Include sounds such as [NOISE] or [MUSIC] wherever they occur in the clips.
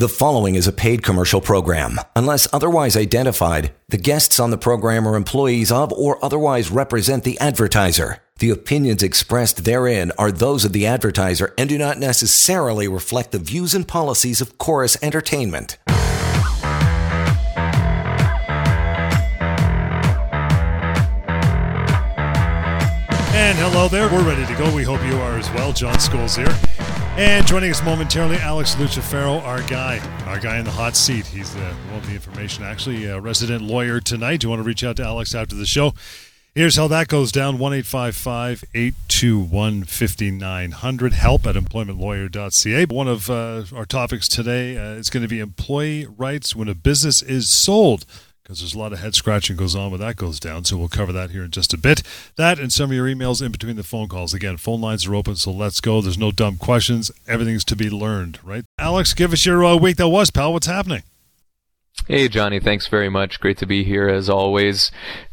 The following is a paid commercial program. Unless otherwise identified, the guests on the program are employees of or otherwise represent the advertiser. The opinions expressed therein are those of the advertiser and do not necessarily reflect the views and policies of Chorus Entertainment. And hello there. We're ready to go. We hope you are as well. John Scholes here. And joining us momentarily, Alex Lucifero, our guy, our guy in the hot seat. He's the, well, the information, actually, a resident lawyer tonight. Do you want to reach out to Alex after the show? Here's how that goes down 1 821 5900. Help at employmentlawyer.ca. One of uh, our topics today uh, is going to be employee rights when a business is sold because there's a lot of head scratching goes on when that goes down. So we'll cover that here in just a bit. That and some of your emails in between the phone calls. Again, phone lines are open, so let's go. There's no dumb questions. Everything's to be learned, right? Alex, give us your uh, week that was, pal. What's happening? Hey, Johnny. Thanks very much. Great to be here as always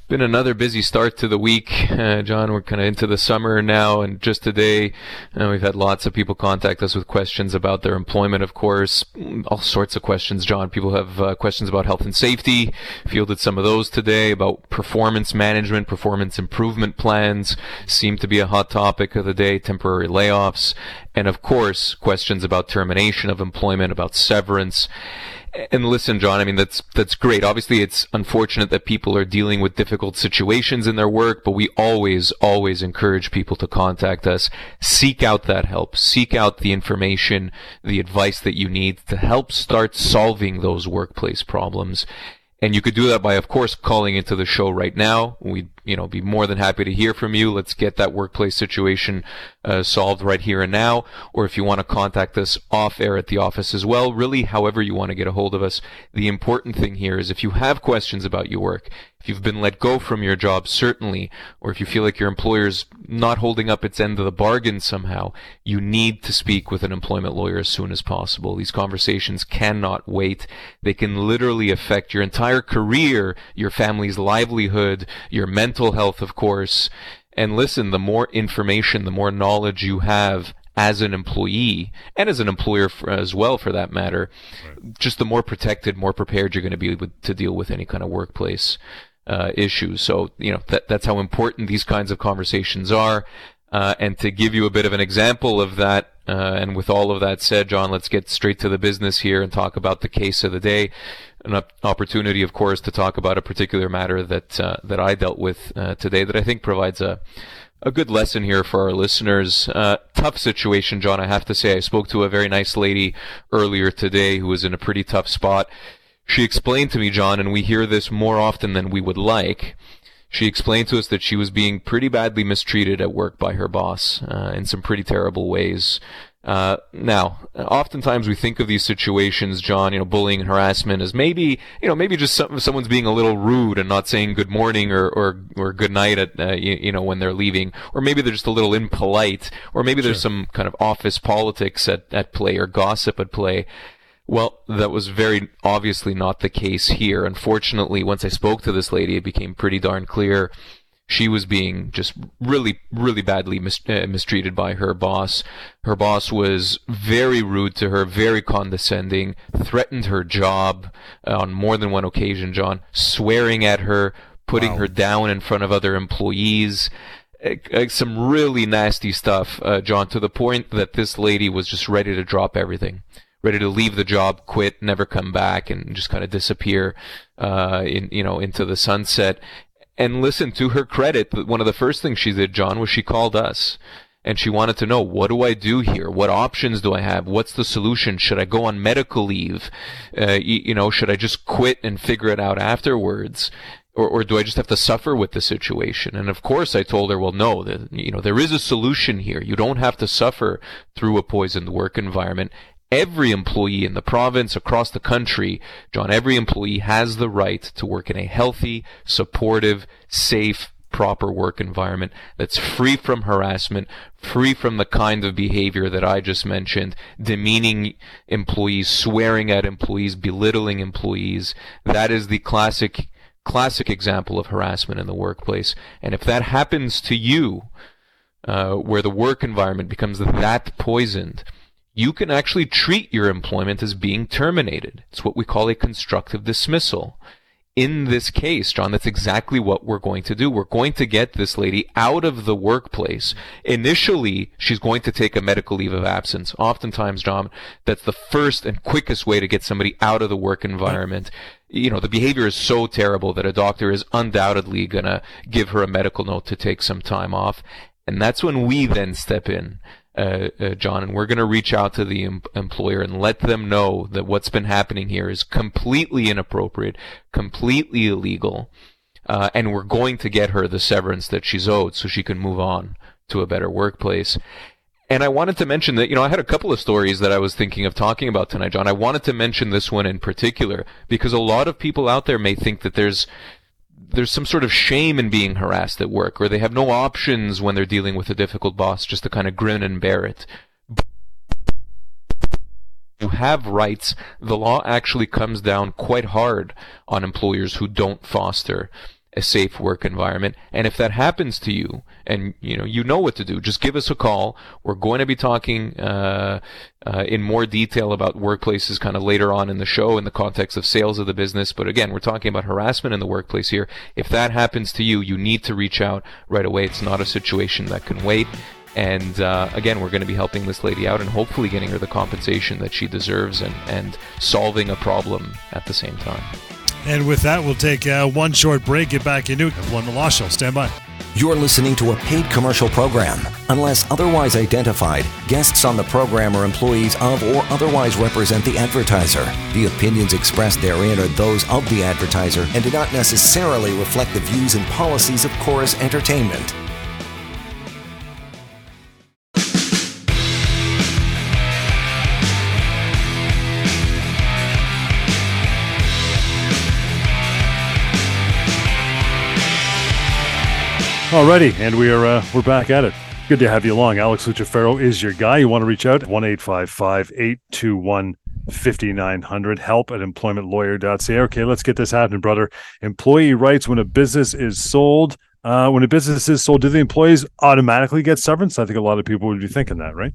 been another busy start to the week, uh, John. We're kind of into the summer now, and just today, uh, we've had lots of people contact us with questions about their employment. Of course, all sorts of questions, John. People have uh, questions about health and safety. Fielded some of those today about performance management, performance improvement plans. Seem to be a hot topic of the day. Temporary layoffs, and of course, questions about termination of employment, about severance and listen, John, I mean, that's, that's great. Obviously, it's unfortunate that people are dealing with difficult situations in their work, but we always, always encourage people to contact us. Seek out that help. Seek out the information, the advice that you need to help start solving those workplace problems. And you could do that by, of course, calling into the show right now. We'd, you know, be more than happy to hear from you. Let's get that workplace situation uh, solved right here and now. Or if you want to contact us off air at the office as well, really, however you want to get a hold of us. The important thing here is if you have questions about your work, if you've been let go from your job, certainly, or if you feel like your employer's not holding up its end of the bargain somehow, you need to speak with an employment lawyer as soon as possible. These conversations cannot wait. They can literally affect your entire career, your family's livelihood, your mental health, of course. And listen, the more information, the more knowledge you have as an employee and as an employer for, as well, for that matter, right. just the more protected, more prepared you're going to be with, to deal with any kind of workplace uh, issues. So, you know, that, that's how important these kinds of conversations are. Uh, and to give you a bit of an example of that, uh, and with all of that said, John, let's get straight to the business here and talk about the case of the day. An opportunity, of course, to talk about a particular matter that uh, that I dealt with uh, today that I think provides a a good lesson here for our listeners. Uh, tough situation, John. I have to say, I spoke to a very nice lady earlier today who was in a pretty tough spot. She explained to me, John, and we hear this more often than we would like. She explained to us that she was being pretty badly mistreated at work by her boss uh, in some pretty terrible ways. Uh, now, oftentimes we think of these situations, John, you know, bullying and harassment as maybe, you know, maybe just some, someone's being a little rude and not saying good morning or, or, or good night at, uh, you, you, know, when they're leaving. Or maybe they're just a little impolite. Or maybe there's sure. some kind of office politics at, at play or gossip at play. Well, that was very obviously not the case here. Unfortunately, once I spoke to this lady, it became pretty darn clear she was being just really, really badly mis- uh, mistreated by her boss. Her boss was very rude to her, very condescending, threatened her job uh, on more than one occasion, John, swearing at her, putting wow. her down in front of other employees. Uh, some really nasty stuff, uh, John, to the point that this lady was just ready to drop everything ready to leave the job, quit, never come back, and just kind of disappear uh, in you know into the sunset. And listen, to her credit, one of the first things she did, John, was she called us. And she wanted to know, what do I do here? What options do I have? What's the solution? Should I go on medical leave? Uh, you, know, should I just quit and figure it out afterwards? Or, or, do I just have to suffer with the situation? And of course, I told her, well, no, the, you know, there is a solution here. You don't have to suffer through a poisoned work environment every employee in the province, across the country, John, every employee has the right to work in a healthy, supportive, safe, proper work environment that's free from harassment, free from the kind of behavior that I just mentioned, demeaning employees, swearing at employees, belittling employees. That is the classic, classic example of harassment in the workplace. And if that happens to you, uh, where the work environment becomes that poisoned, you can actually treat your employment as being terminated. It's what we call a constructive dismissal in this case, John, that's exactly what we're going to do. We're going to get this lady out of the workplace. Initially, she's going to take a medical leave of absence. Oftentimes, John, that's the first and quickest way to get somebody out of the work environment. You know, the behavior is so terrible that a doctor is undoubtedly going to give her a medical note to take some time off. And that's when we then step in uh, uh, John, and we're going to reach out to the em- employer and let them know that what's been happening here is completely inappropriate, completely illegal, uh, and we're going to get her the severance that she's owed so she can move on to a better workplace. And I wanted to mention that, you know, I had a couple of stories that I was thinking of talking about tonight, John. I wanted to mention this one in particular because a lot of people out there may think that there's there's some sort of shame in being harassed at work, or they have no options when they're dealing with a difficult boss, just to kind of grin and bear it. You have rights. The law actually comes down quite hard on employers who don't foster a safe work environment. And if that happens to you, and you know you know what to do, just give us a call. We're going to be talking uh, uh, in more detail about workplaces kind of later on in the show in the context of sales of the business. But again, we're talking about harassment in the workplace here. If that happens to you, you need to reach out right away. It's not a situation that can wait. And uh, again, we're going to be helping this lady out and hopefully getting her the compensation that she deserves and, and solving a problem at the same time. And with that, we'll take uh, one short break, get back into it. One the Law Show. Stand by. You're listening to a paid commercial program. Unless otherwise identified, guests on the program are employees of or otherwise represent the advertiser. The opinions expressed therein are those of the advertiser and do not necessarily reflect the views and policies of Chorus Entertainment. Alrighty, and we are uh, we're back at it. Good to have you along. Alex Lucifero is your guy. You want to reach out? 1 821 5900. Help at employmentlawyer.ca. Okay, let's get this happening, brother. Employee rights when a business is sold. Uh, when a business is sold, do the employees automatically get severance? I think a lot of people would be thinking that, right?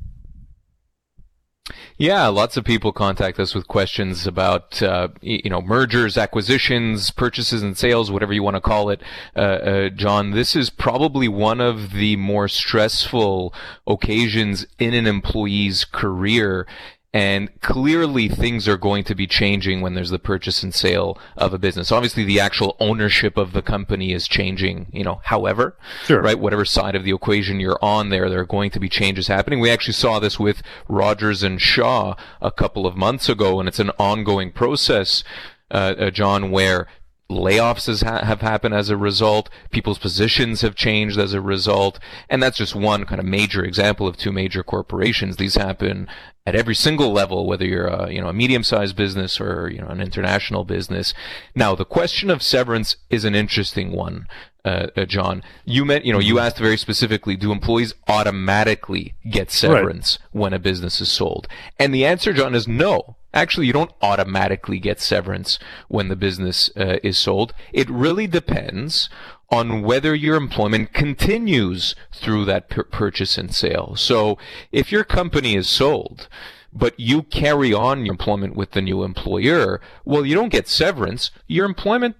Yeah, lots of people contact us with questions about uh, you know mergers, acquisitions, purchases and sales, whatever you want to call it. Uh, uh, John, this is probably one of the more stressful occasions in an employee's career and clearly things are going to be changing when there's the purchase and sale of a business. Obviously the actual ownership of the company is changing, you know, however, sure. right? Whatever side of the equation you're on there, there are going to be changes happening. We actually saw this with Rogers and Shaw a couple of months ago and it's an ongoing process. Uh, uh, John, where layoffs has ha- have happened as a result. People's positions have changed as a result. And that's just one kind of major example of two major corporations. These happen at every single level, whether you're a, you know, a medium-sized business or, you know, an international business. Now, the question of severance is an interesting one. Uh, uh, John, you meant, you know, you asked very specifically, do employees automatically get severance right. when a business is sold? And the answer, John, is no. Actually, you don't automatically get severance when the business uh, is sold. It really depends on whether your employment continues through that pur- purchase and sale. So if your company is sold, but you carry on your employment with the new employer, well, you don't get severance. Your employment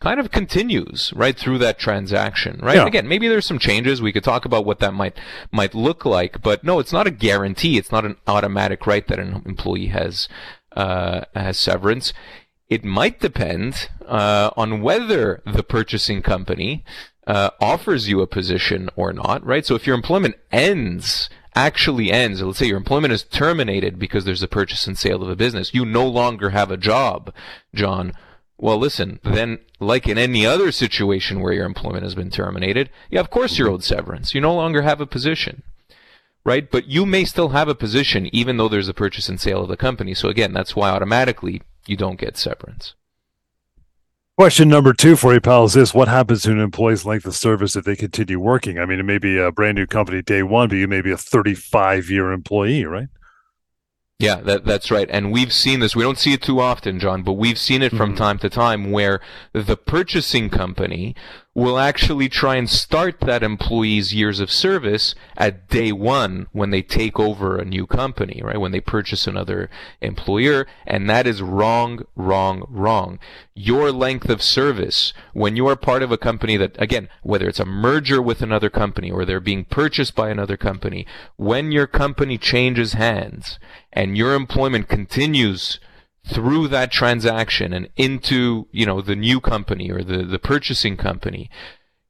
kind of continues right through that transaction, right? Yeah. Again, maybe there's some changes. We could talk about what that might might look like, but no, it's not a guarantee. It's not an automatic right that an employee has uh, has severance. It might depend uh, on whether the purchasing company uh, offers you a position or not, right? So if your employment ends actually ends, let's say your employment is terminated because there's a purchase and sale of a business, you no longer have a job, John. Well, listen, then, like in any other situation where your employment has been terminated, yeah, of course you're owed severance. You no longer have a position, right? But you may still have a position even though there's a purchase and sale of the company. So again, that's why automatically you don't get severance. Question number two for you, pal, is this what happens to an employee's length of service if they continue working? I mean, it may be a brand new company day one, but you may be a 35 year employee, right? Yeah, that, that's right. And we've seen this. We don't see it too often, John, but we've seen it from mm-hmm. time to time where the purchasing company will actually try and start that employee's years of service at day one when they take over a new company, right? When they purchase another employer. And that is wrong, wrong, wrong. Your length of service when you are part of a company that, again, whether it's a merger with another company or they're being purchased by another company, when your company changes hands and your employment continues through that transaction and into, you know, the new company or the, the purchasing company,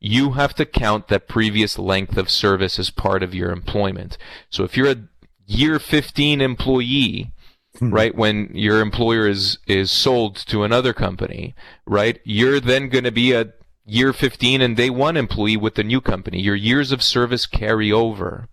you have to count that previous length of service as part of your employment. So if you're a year 15 employee, hmm. right, when your employer is, is sold to another company, right, you're then going to be a year 15 and day one employee with the new company. Your years of service carry over.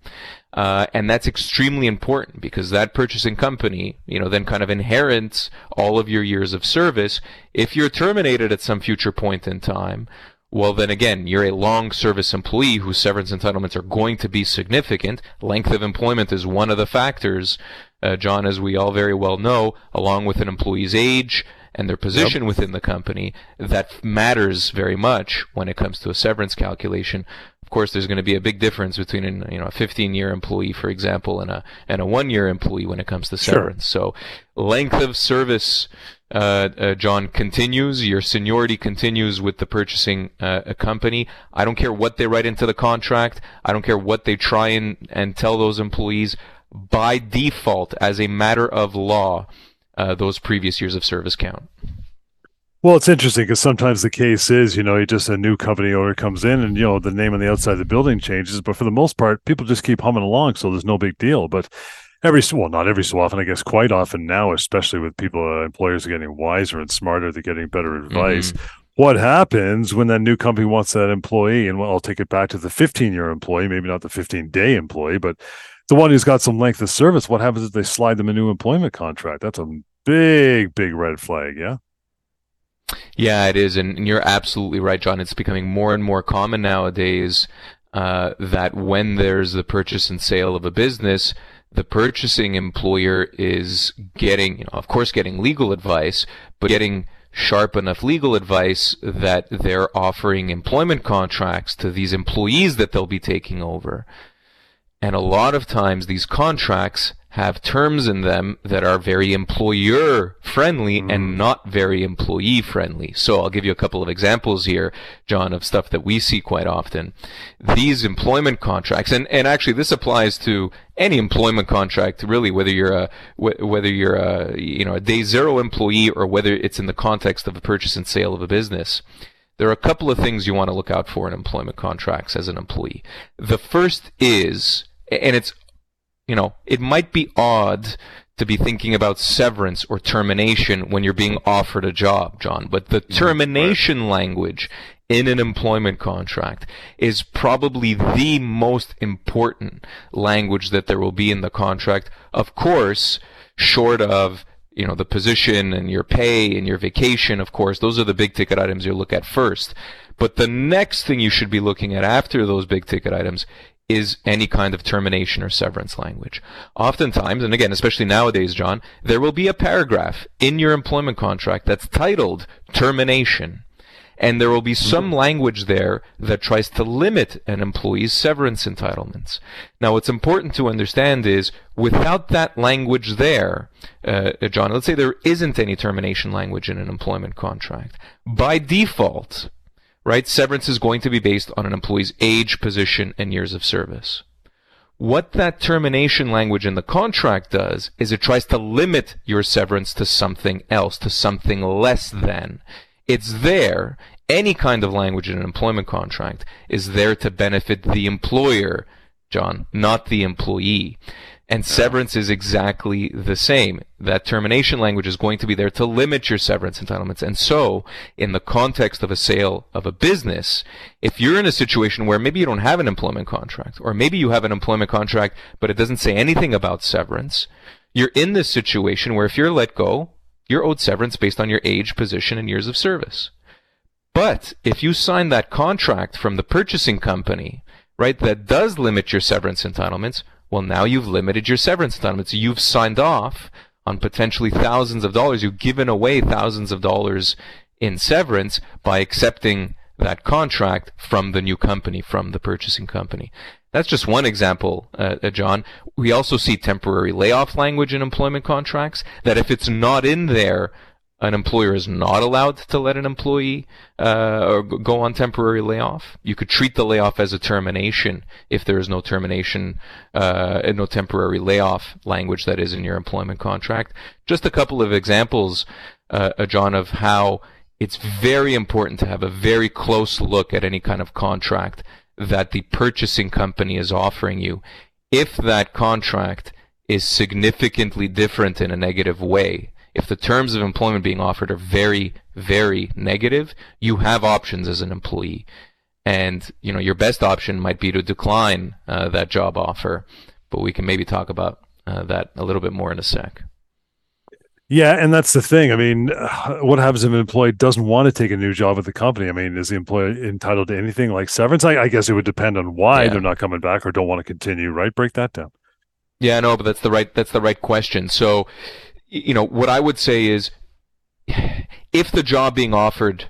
Uh, and that's extremely important because that purchasing company, you know, then kind of inherits all of your years of service. If you're terminated at some future point in time, well, then again, you're a long service employee whose severance entitlements are going to be significant. Length of employment is one of the factors, uh, John, as we all very well know, along with an employee's age and their position yep. within the company, that matters very much when it comes to a severance calculation course, there's going to be a big difference between an, you know a 15 year employee, for example, and a and a one year employee when it comes to severance. Sure. So length of service. Uh, uh, John continues. Your seniority continues with the purchasing uh, company. I don't care what they write into the contract. I don't care what they try and, and tell those employees. By default, as a matter of law, uh, those previous years of service count. Well, it's interesting because sometimes the case is, you know, you just a new company owner comes in and, you know, the name on the outside of the building changes. But for the most part, people just keep humming along. So there's no big deal. But every, well, not every so often, I guess quite often now, especially with people, uh, employers are getting wiser and smarter, they're getting better advice. Mm-hmm. What happens when that new company wants that employee? And well, I'll take it back to the 15 year employee, maybe not the 15 day employee, but the one who's got some length of service. What happens if they slide them a new employment contract? That's a big, big red flag. Yeah. Yeah, it is, and, and, you're absolutely right, John. It's becoming more and more common nowadays uh, that when there's the purchase and sale of a business, the purchasing employer is getting, you know, of course, getting legal advice, but getting sharp enough legal advice that they're offering employment contracts to these employees that they'll be taking over. And a lot of times these contracts have terms in them that are very employer friendly mm. and not very employee friendly. So I'll give you a couple of examples here, John, of stuff that we see quite often. These employment contracts, and, and actually this applies to any employment contract, really, whether you're a, whether you're a, you know, a day zero employee or whether it's in the context of a purchase and sale of a business. There are a couple of things you want to look out for in employment contracts as an employee. The first is, and it's you know, it might be odd to be thinking about severance or termination when you're being offered a job, John, but the mm-hmm. termination right. language in an employment contract is probably the most important language that there will be in the contract. Of course, short of you know the position and your pay and your vacation of course those are the big ticket items you look at first but the next thing you should be looking at after those big ticket items is any kind of termination or severance language. Oftentimes, and again, especially nowadays, John, there will be a paragraph in your employment contract that's titled termination. And there will be some mm-hmm. language there that tries to limit an employee's severance entitlements. Now, what's important to understand is without that language there, uh, John, let's say there isn't any termination language in an employment contract. By default, right? Severance is going to be based on an employee's age, position, and years of service. What that termination language in the contract does is it tries to limit your severance to something else, to something less than. It's there. Any kind of language in an employment contract is there to benefit the employer, John, not the employee. And severance is exactly the same. That termination language is going to be there to limit your severance entitlements. And so, in the context of a sale of a business, if you're in a situation where maybe you don't have an employment contract, or maybe you have an employment contract, but it doesn't say anything about severance, you're in this situation where if you're let go, you're owed severance based on your age, position, and years of service. But if you sign that contract from the purchasing company, right, that does limit your severance entitlements, well, now you've limited your severance entitlements. You've signed off on potentially thousands of dollars. You've given away thousands of dollars in severance by accepting that contract from the new company, from the purchasing company. That's just one example, uh, uh, John. We also see temporary layoff language in employment contracts that if it's not in there, an employer is not allowed to let an employee uh, or go on temporary layoff. You could treat the layoff as a termination if there is no termination, uh, no temporary layoff language that is in your employment contract. Just a couple of examples, uh, uh, John, of how it's very important to have a very close look at any kind of contract that the purchasing company is offering you. If that contract is significantly different in a negative way if the terms of employment being offered are very, very negative, you have options as an employee. And, you know, your best option might be to decline uh, that job offer. But we can maybe talk about uh, that a little bit more in a sec. Yeah, and that's the thing. I mean, [SIGHS] what happens if an employee doesn't want to take a new job at the company? I mean, is the employee entitled to anything like severance? I, I guess it would depend on why yeah. they're not coming back or don't want to continue. Right? Break that down. Yeah, no, but that's the right that's the right question. So, you know, what I would say is if the job being offered,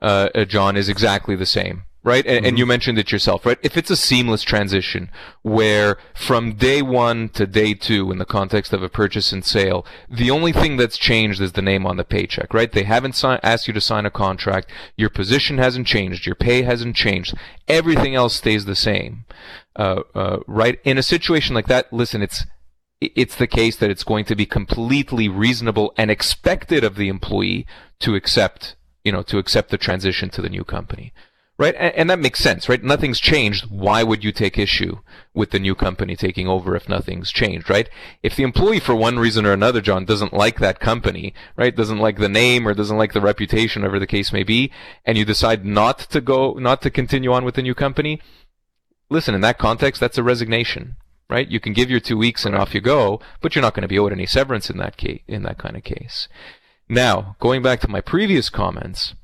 uh, uh, John, is exactly the same, right? And, mm-hmm. and, you mentioned it yourself, right? If it's a seamless transition where from day one to day two in the context of a purchase and sale, the only thing that's changed is the name on the paycheck, right? They haven't si- asked you to sign a contract. Your position hasn't changed. Your pay hasn't changed. Everything else stays the same. Uh, uh, right? In a situation like that, listen, it's it's the case that it's going to be completely reasonable and expected of the employee to accept, you know, to accept the transition to the new company. Right? And, and, that makes sense, right? Nothing's changed. Why would you take issue with the new company taking over if nothing's changed, right? If the employee, for one reason or another, John, doesn't like that company, right? Doesn't like the name or doesn't like the reputation, whatever the case may be, and you decide not to go, not to continue on with the new company, listen, in that context, that's a resignation, right? You can give your two weeks and off you go, but you're not going to be owed any severance in that case, in that kind of case. Now, going back to my previous comments,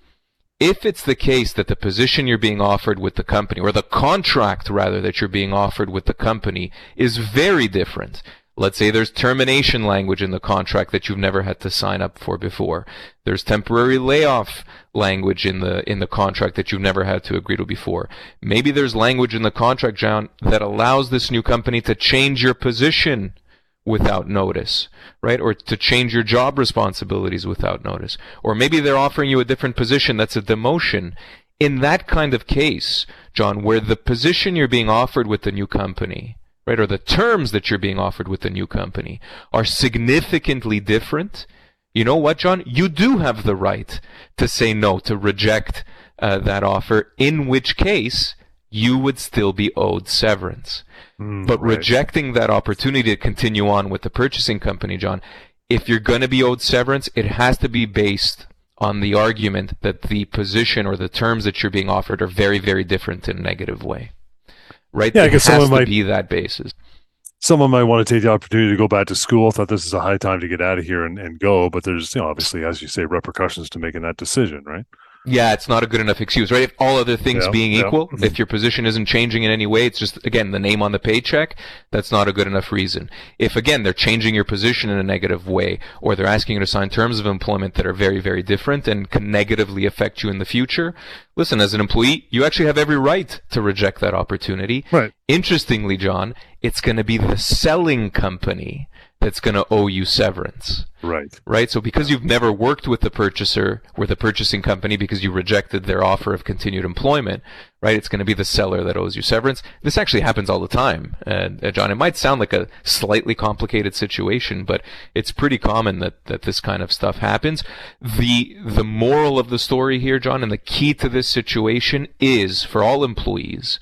if it's the case that the position you're being offered with the company, or the contract rather that you're being offered with the company is very different, Let's say there's termination language in the contract that you've never had to sign up for before. There's temporary layoff language in the in the contract that you've never had to agree to before. Maybe there's language in the contract, John, that allows this new company to change your position without notice, right? Or to change your job responsibilities without notice. Or maybe they're offering you a different position that's a demotion. In that kind of case, John, where the position you're being offered with the new company right, or the terms that you're being offered with the new company are significantly different, you know what, John? You do have the right to say no, to reject uh, that offer, in which case you would still be owed severance. Mm, but right. rejecting that opportunity to continue on with the purchasing company, John, if you're going to be owed severance, it has to be based on the argument that the position or the terms that you're being offered are very, very different in a negative way right? Yeah, I guess someone might be that basis. Someone might want to take the opportunity to go back to school. Thought this is a high time to get out of here and, and go, but there's, you know, obviously, as you say, repercussions to making that decision, right? Yeah, it's not a good enough excuse, right? If all other things yeah, being yeah. equal, [LAUGHS] if your position isn't changing in any way, it's just, again, the name on the paycheck, that's not a good enough reason. If, again, they're changing your position in a negative way, or they're asking you to sign terms of employment that are very, very different and can negatively affect you in the future, listen, as an employee, you actually have every right to reject that opportunity. Right. Interestingly, John, it's going to be the selling company that's going to owe you severance. Right. Right. So because you've never worked with the purchaser or the purchasing company because you rejected their offer of continued employment, right? It's going to be the seller that owes you severance. This actually happens all the time, uh, John. It might sound like a slightly complicated situation, but it's pretty common that, that this kind of stuff happens. The, the moral of the story here, John, and the key to this situation is for all employees,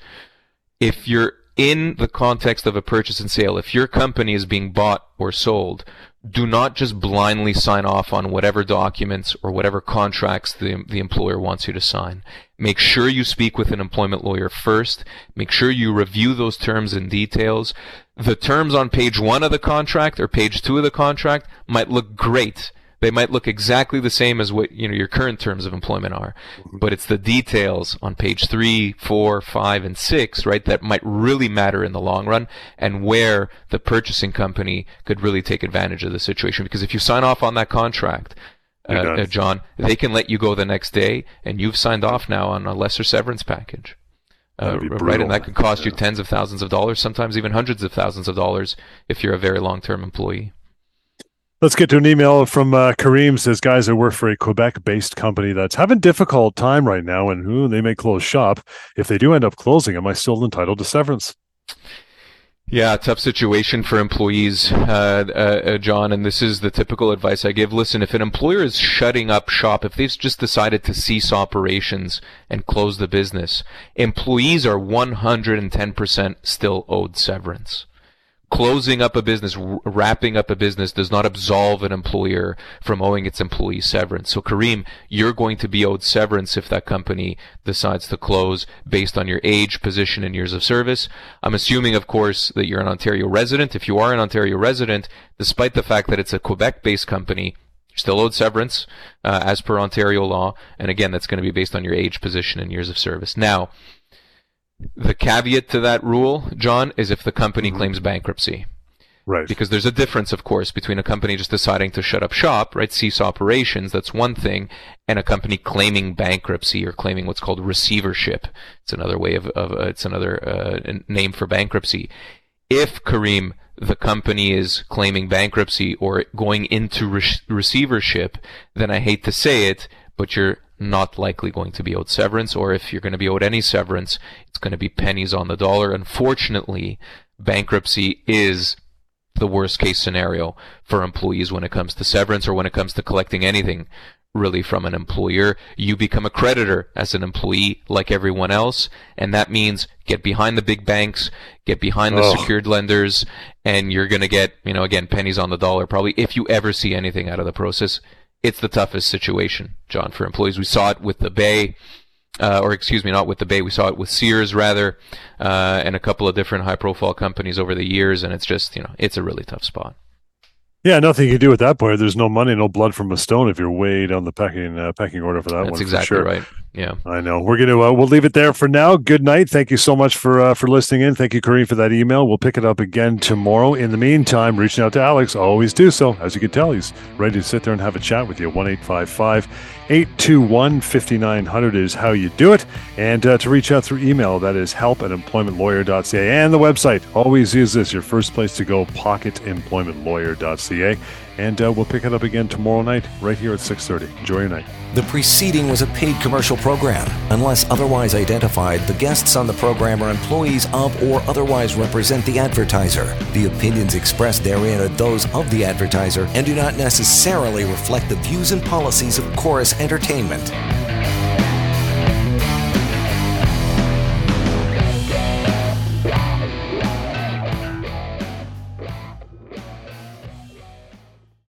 if you're in the context of a purchase and sale, if your company is being bought or sold, do not just blindly sign off on whatever documents or whatever contracts the, the employer wants you to sign. Make sure you speak with an employment lawyer first. Make sure you review those terms and details. The terms on page one of the contract or page two of the contract might look great they might look exactly the same as what you know your current terms of employment are, mm-hmm. but it's the details on page three, four, five, and six, right, that might really matter in the long run, and where the purchasing company could really take advantage of the situation. Because if you sign off on that contract, uh, uh, John, they can let you go the next day, and you've signed off now on a lesser severance package. Uh, right, and that could cost yeah. you tens of thousands of dollars, sometimes even hundreds of thousands of dollars if you're a very long-term employee. Let's get to an email from uh, Kareem. Says, guys, I work for a Quebec-based company that's having difficult time right now, and ooh, they may close shop. If they do end up closing, am I still entitled to severance? Yeah, tough situation for employees, uh, uh, uh, John, and this is the typical advice I give. Listen, if an employer is shutting up shop, if they've just decided to cease operations and close the business, employees are 110% still owed severance closing up a business, wrapping up a business does not absolve an employer from owing its employees severance. So Kareem, you're going to be owed severance if that company decides to close based on your age, position, and years of service. I'm assuming, of course, that you're an Ontario resident. If you are an Ontario resident, despite the fact that it's a Quebec-based company, still owed severance uh, as per Ontario law. And again, that's going to be based on your age, position, and years of service. Now, the caveat to that rule, John, is if the company mm-hmm. claims bankruptcy. Right. Because there's a difference, of course, between a company just deciding to shut up shop, right, cease operations, that's one thing, and a company claiming bankruptcy or claiming what's called receivership. It's another way of, of uh, it's another uh, name for bankruptcy. If Kareem, the company is claiming bankruptcy or going into re- receivership, then I hate to say it, but you're not likely going to be owed severance, or if you're going to be owed any severance, it's going to be pennies on the dollar. Unfortunately, bankruptcy is the worst case scenario for employees when it comes to severance or when it comes to collecting anything really from an employer. You become a creditor as an employee like everyone else. And that means get behind the big banks, get behind the secured lenders, and you're going to get, you know, again, pennies on the dollar probably if you ever see anything out of the process it's the toughest situation, John, for employees. We saw it with the Bay, uh, or excuse me, not with the Bay. We saw it with Sears rather, uh, and a couple of different high-profile companies over the years, and it's just you know it's a really tough spot. Yeah, nothing you can do at that point. There's no money, no blood from a stone if you're way down the packing uh, packing order for that That's one. That's exactly sure. right. Yeah, I know. We're gonna uh, we'll leave it there for now. Good night. Thank you so much for uh, for listening in. Thank you, Kareem, for that email. We'll pick it up again tomorrow. In the meantime, reaching out to Alex, always do so. As you can tell, he's ready to sit there and have a chat with you. One eight five five 821 5900 is how you do it. And uh, to reach out through email, that is help at employmentlawyer.ca. And the website, always use this, your first place to go, pocketemploymentlawyer.ca. And uh, we'll pick it up again tomorrow night, right here at 6.30. Enjoy your night. The preceding was a paid commercial program. Unless otherwise identified, the guests on the program are employees of or otherwise represent the advertiser. The opinions expressed therein are those of the advertiser and do not necessarily reflect the views and policies of Chorus Entertainment.